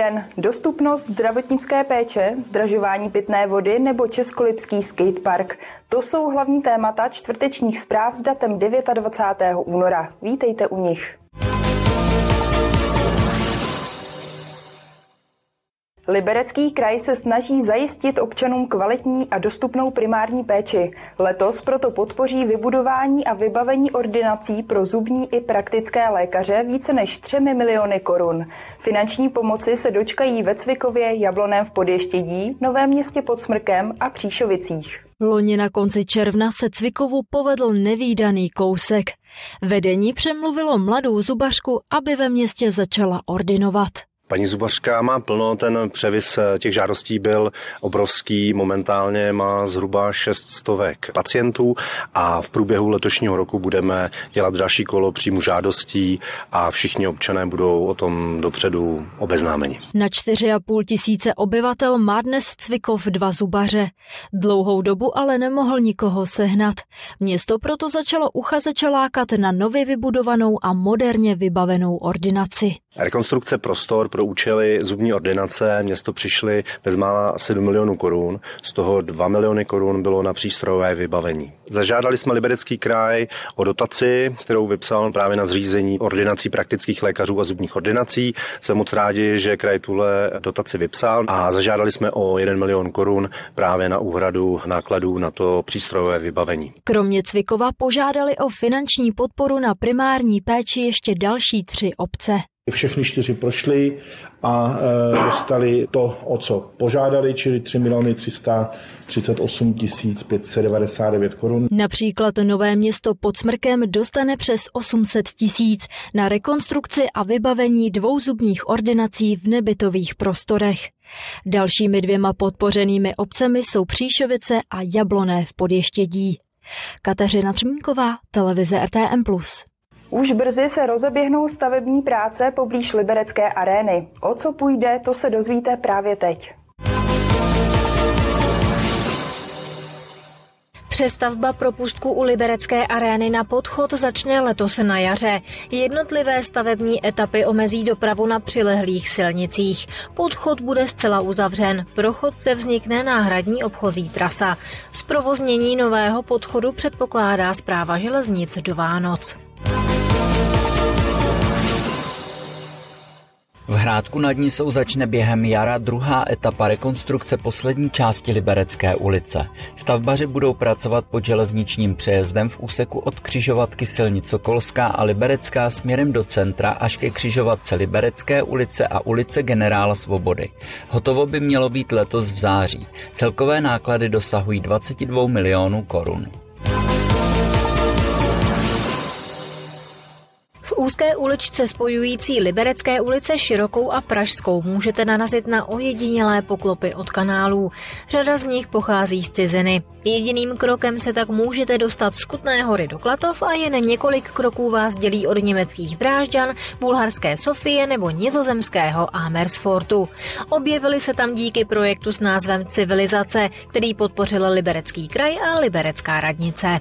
Den. Dostupnost zdravotnické péče, zdražování pitné vody nebo Českolipský skatepark. To jsou hlavní témata čtvrtečních zpráv s datem 29. února. Vítejte u nich. Liberecký kraj se snaží zajistit občanům kvalitní a dostupnou primární péči. Letos proto podpoří vybudování a vybavení ordinací pro zubní i praktické lékaře více než 3 miliony korun. Finanční pomoci se dočkají ve Cvikově, Jabloném v Podještědí, Novém městě pod Smrkem a Příšovicích. Loni na konci června se Cvikovu povedl nevýdaný kousek. Vedení přemluvilo mladou zubařku, aby ve městě začala ordinovat. Paní Zubařka má plno, ten převis eh, těch žádostí byl obrovský, momentálně má zhruba 600 pacientů a v průběhu letošního roku budeme dělat další kolo příjmu žádostí a všichni občané budou o tom dopředu obeznámeni. Na 4,5 tisíce obyvatel má dnes Cvikov dva zubaře. Dlouhou dobu ale nemohl nikoho sehnat. Město proto začalo uchazeče lákat na nově vybudovanou a moderně vybavenou ordinaci. Rekonstrukce prostor pro účely zubní ordinace město přišly bezmála 7 milionů korun, z toho 2 miliony korun bylo na přístrojové vybavení. Zažádali jsme Liberecký kraj o dotaci, kterou vypsal právě na zřízení ordinací praktických lékařů a zubních ordinací. Jsem moc rádi, že kraj tuhle dotaci vypsal a zažádali jsme o 1 milion korun právě na úhradu nákladů na to přístrojové vybavení. Kromě Cvikova požádali o finanční podporu na primární péči ještě další tři obce. Všechny čtyři prošly a e, dostali to, o co požádali, čili 3 miliony 338 599 korun. Například Nové město pod Smrkem dostane přes 800 tisíc na rekonstrukci a vybavení dvou zubních ordinací v nebytových prostorech. Dalšími dvěma podpořenými obcemi jsou Příšovice a Jabloné v Podještědí. Kateřina Třmínková, televize RTM+. Už brzy se rozeběhnou stavební práce poblíž Liberecké arény. O co půjde, to se dozvíte právě teď. Přestavba propustku u Liberecké arény na podchod začne letos na jaře. Jednotlivé stavební etapy omezí dopravu na přilehlých silnicích. Podchod bude zcela uzavřen. Pro chodce vznikne náhradní obchozí trasa. Zprovoznění nového podchodu předpokládá zpráva železnic do Vánoc. V Hrádku nad Nisou začne během jara druhá etapa rekonstrukce poslední části Liberecké ulice. Stavbaři budou pracovat pod železničním přejezdem v úseku od křižovatky silnic Sokolská a Liberecká směrem do centra až ke křižovatce Liberecké ulice a ulice Generála Svobody. Hotovo by mělo být letos v září. Celkové náklady dosahují 22 milionů korun. Úzké uličce spojující Liberecké ulice Širokou a Pražskou můžete narazit na ojedinělé poklopy od kanálů. Řada z nich pochází z ciziny. Jediným krokem se tak můžete dostat z Kutné hory do Klatov a jen několik kroků vás dělí od německých Drážďan, bulharské Sofie nebo nizozemského Amersfortu. Objevili se tam díky projektu s názvem Civilizace, který podpořil Liberecký kraj a Liberecká radnice.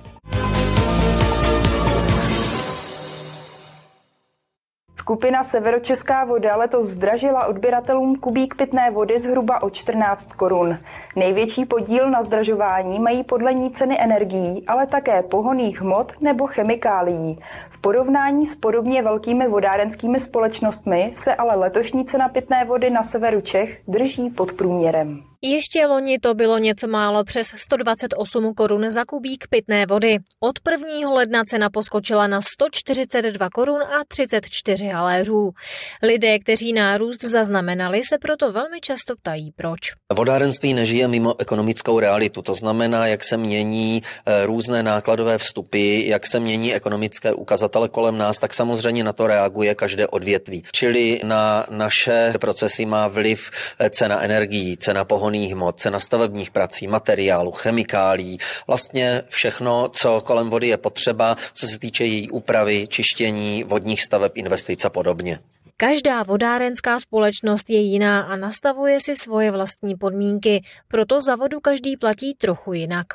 Skupina Severočeská voda letos zdražila odběratelům kubík pitné vody zhruba o 14 korun. Největší podíl na zdražování mají podle ní ceny energií, ale také pohoných hmot nebo chemikálií. V porovnání s podobně velkými vodárenskými společnostmi se ale letošní cena pitné vody na severu Čech drží pod průměrem. Ještě loni to bylo něco málo přes 128 korun za kubík pitné vody. Od 1. ledna cena poskočila na 142 korun a 34 haléřů. Lidé, kteří nárůst zaznamenali, se proto velmi často ptají proč. Vodárenství nežije mimo ekonomickou realitu, to znamená, jak se mění eh, různé nákladové vstupy, jak se mění ekonomické ukazatele kolem nás, tak samozřejmě na to reaguje každé odvětví. Čili na naše procesy má vliv eh, cena energií, cena pohon pohonných hmot, cena stavebních prací, materiálu, chemikálí, vlastně všechno, co kolem vody je potřeba, co se týče její úpravy, čištění, vodních staveb, investic a podobně. Každá vodárenská společnost je jiná a nastavuje si svoje vlastní podmínky, proto za vodu každý platí trochu jinak.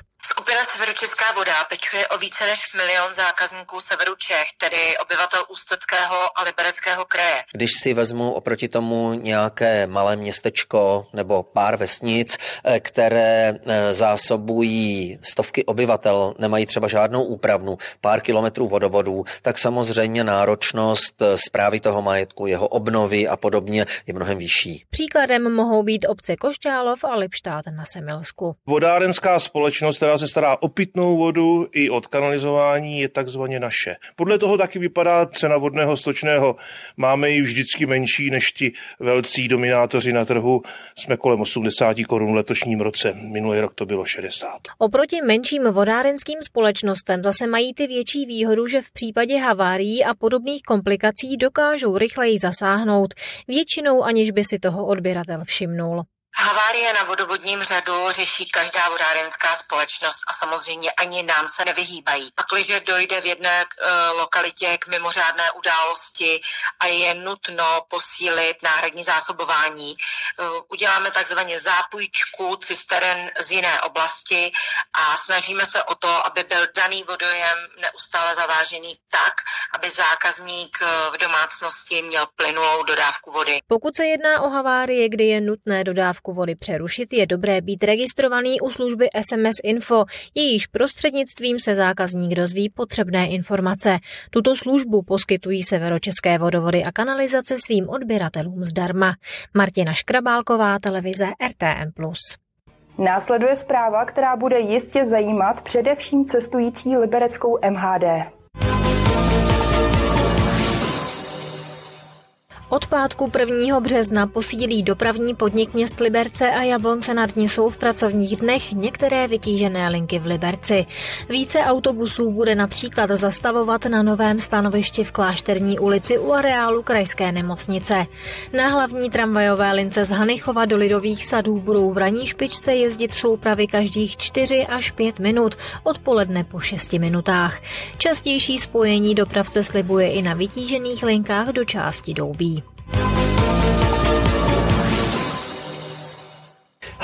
Skupina Severočeská voda pečuje o více než milion zákazníků severu Čech, tedy obyvatel Ústeckého a Libereckého kraje. Když si vezmu oproti tomu nějaké malé městečko nebo pár vesnic, eh, které eh, zásobují stovky obyvatel, nemají třeba žádnou úpravnu, pár kilometrů vodovodů, tak samozřejmě náročnost zprávy toho majetku, jeho obnovy a podobně je mnohem vyšší. Příkladem mohou být obce Košťálov a Lipštát na Semilsku. Vodárenská společnost, která se stará o pitnou vodu i od kanalizování, je takzvaně naše. Podle toho taky vypadá cena vodného stočného. Máme ji vždycky menší než ti velcí dominátoři na trhu. Jsme kolem 80 korun v letošním roce. Minulý rok to bylo 60. Oproti menším vodárenským společnostem zase mají ty větší výhodu, že v případě havárií a podobných komplikací dokážou rychleji zasáhnout, většinou aniž by si toho odběratel všimnul. Havárie na vodovodním řadu řeší každá vodárenská společnost a samozřejmě ani nám se nevyhýbají. Pakliže dojde v jedné uh, lokalitě k mimořádné události a je nutno posílit náhradní zásobování, uh, uděláme takzvaně zápůjčku cisteren z jiné oblasti a snažíme se o to, aby byl daný vodojem neustále zavážený tak, aby zákazník v domácnosti měl plynulou dodávku vody. Pokud se jedná o havárie, kdy je nutné dodávku dodávku vody přerušit, je dobré být registrovaný u služby SMS Info, jejíž prostřednictvím se zákazník dozví potřebné informace. Tuto službu poskytují severočeské vodovody a kanalizace svým odběratelům zdarma. Martina Škrabálková, televize RTM+. Následuje zpráva, která bude jistě zajímat především cestující libereckou MHD. Od pátku 1. března posílí dopravní podnik měst Liberce a Jablonce nad Nisou v pracovních dnech některé vytížené linky v Liberci. Více autobusů bude například zastavovat na novém stanovišti v Klášterní ulici u areálu krajské nemocnice. Na hlavní tramvajové lince z Hanychova do Lidových sadů budou v raní špičce jezdit soupravy každých 4 až 5 minut, odpoledne po 6 minutách. Častější spojení dopravce slibuje i na vytížených linkách do části Doubí.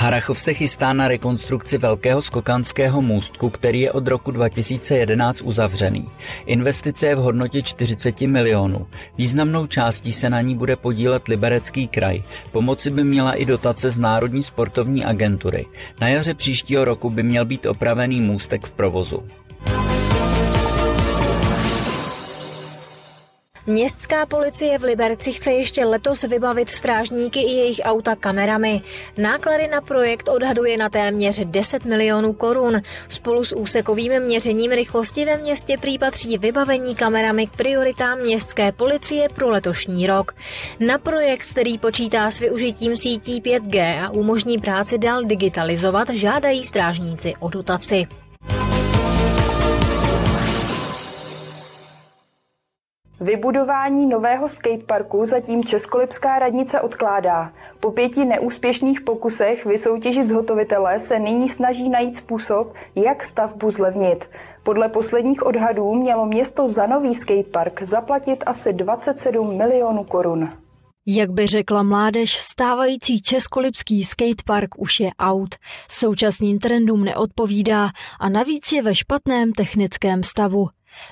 Harachov se chystá na rekonstrukci velkého skokanského můstku, který je od roku 2011 uzavřený. Investice je v hodnotě 40 milionů. Významnou částí se na ní bude podílet Liberecký kraj. Pomoci by měla i dotace z Národní sportovní agentury. Na jaře příštího roku by měl být opravený můstek v provozu. Městská policie v Liberci chce ještě letos vybavit strážníky i jejich auta kamerami. Náklady na projekt odhaduje na téměř 10 milionů korun. Spolu s úsekovým měřením rychlosti ve městě prý patří vybavení kamerami k prioritám městské policie pro letošní rok. Na projekt, který počítá s využitím sítí 5G a umožní práci dál digitalizovat, žádají strážníci o dotaci. Vybudování nového skateparku zatím Českolipská radnice odkládá. Po pěti neúspěšných pokusech vysoutěžit zhotovitele se nyní snaží najít způsob, jak stavbu zlevnit. Podle posledních odhadů mělo město za nový skatepark zaplatit asi 27 milionů korun. Jak by řekla mládež, stávající českolipský skatepark už je out. Současným trendům neodpovídá a navíc je ve špatném technickém stavu.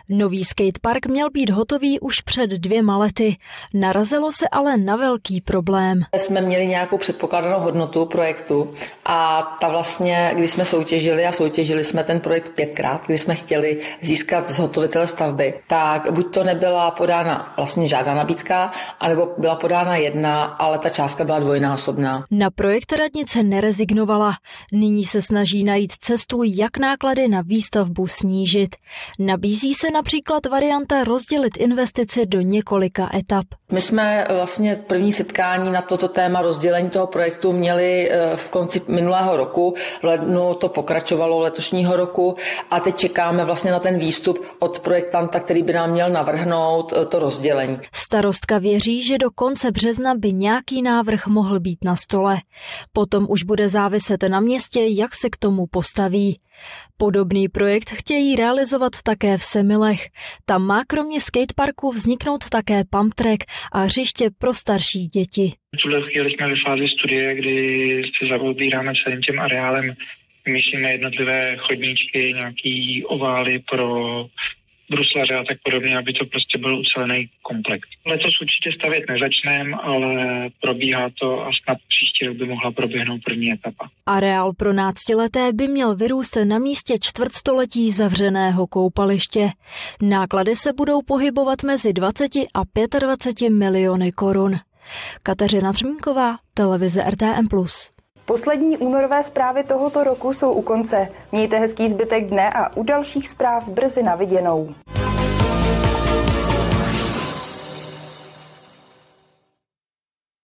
Nový skatepark měl být hotový už před dvěma lety. Narazilo se ale na velký problém. Jsme měli nějakou předpokládanou hodnotu projektu a ta vlastně, když jsme soutěžili a soutěžili jsme ten projekt pětkrát, když jsme chtěli získat zhotovitele stavby, tak buď to nebyla podána vlastně žádná nabídka, anebo byla podána jedna, ale ta částka byla dvojnásobná. Na projekt radnice nerezignovala. Nyní se snaží najít cestu, jak náklady na výstavbu snížit. Nabízí Nabízí se například varianta rozdělit investici do několika etap. My jsme vlastně první setkání na toto téma rozdělení toho projektu měli eh, v konci minulého roku. V lednu to pokračovalo letošního roku a teď čekáme vlastně na ten výstup od projektanta, který by nám měl navrhnout eh, to rozdělení. Starostka věří, že do konce března by nějaký návrh mohl být na stole. Potom už bude záviset na městě, jak se k tomu postaví. Podobný projekt chtějí realizovat také v Semilech. Tam má kromě skateparku vzniknout také pump track a hřiště pro starší děti. V tuhle chvíli jsme ve fázi studie, kdy se zaobíráme celým tím areálem vymýšlíme jednotlivé chodníčky, nějaký ovály pro bruslaře a tak podobně, aby to prostě byl ucelený komplex. Letos určitě stavět nezačneme, ale probíhá to a snad příští rok by mohla proběhnout první etapa. Areál pro náctileté by měl vyrůst na místě čtvrtstoletí zavřeného koupaliště. Náklady se budou pohybovat mezi 20 a 25 miliony korun. Kateřina Třmínková, televize RTM+. Poslední únorové zprávy tohoto roku jsou u konce. Mějte hezký zbytek dne a u dalších zpráv brzy na viděnou.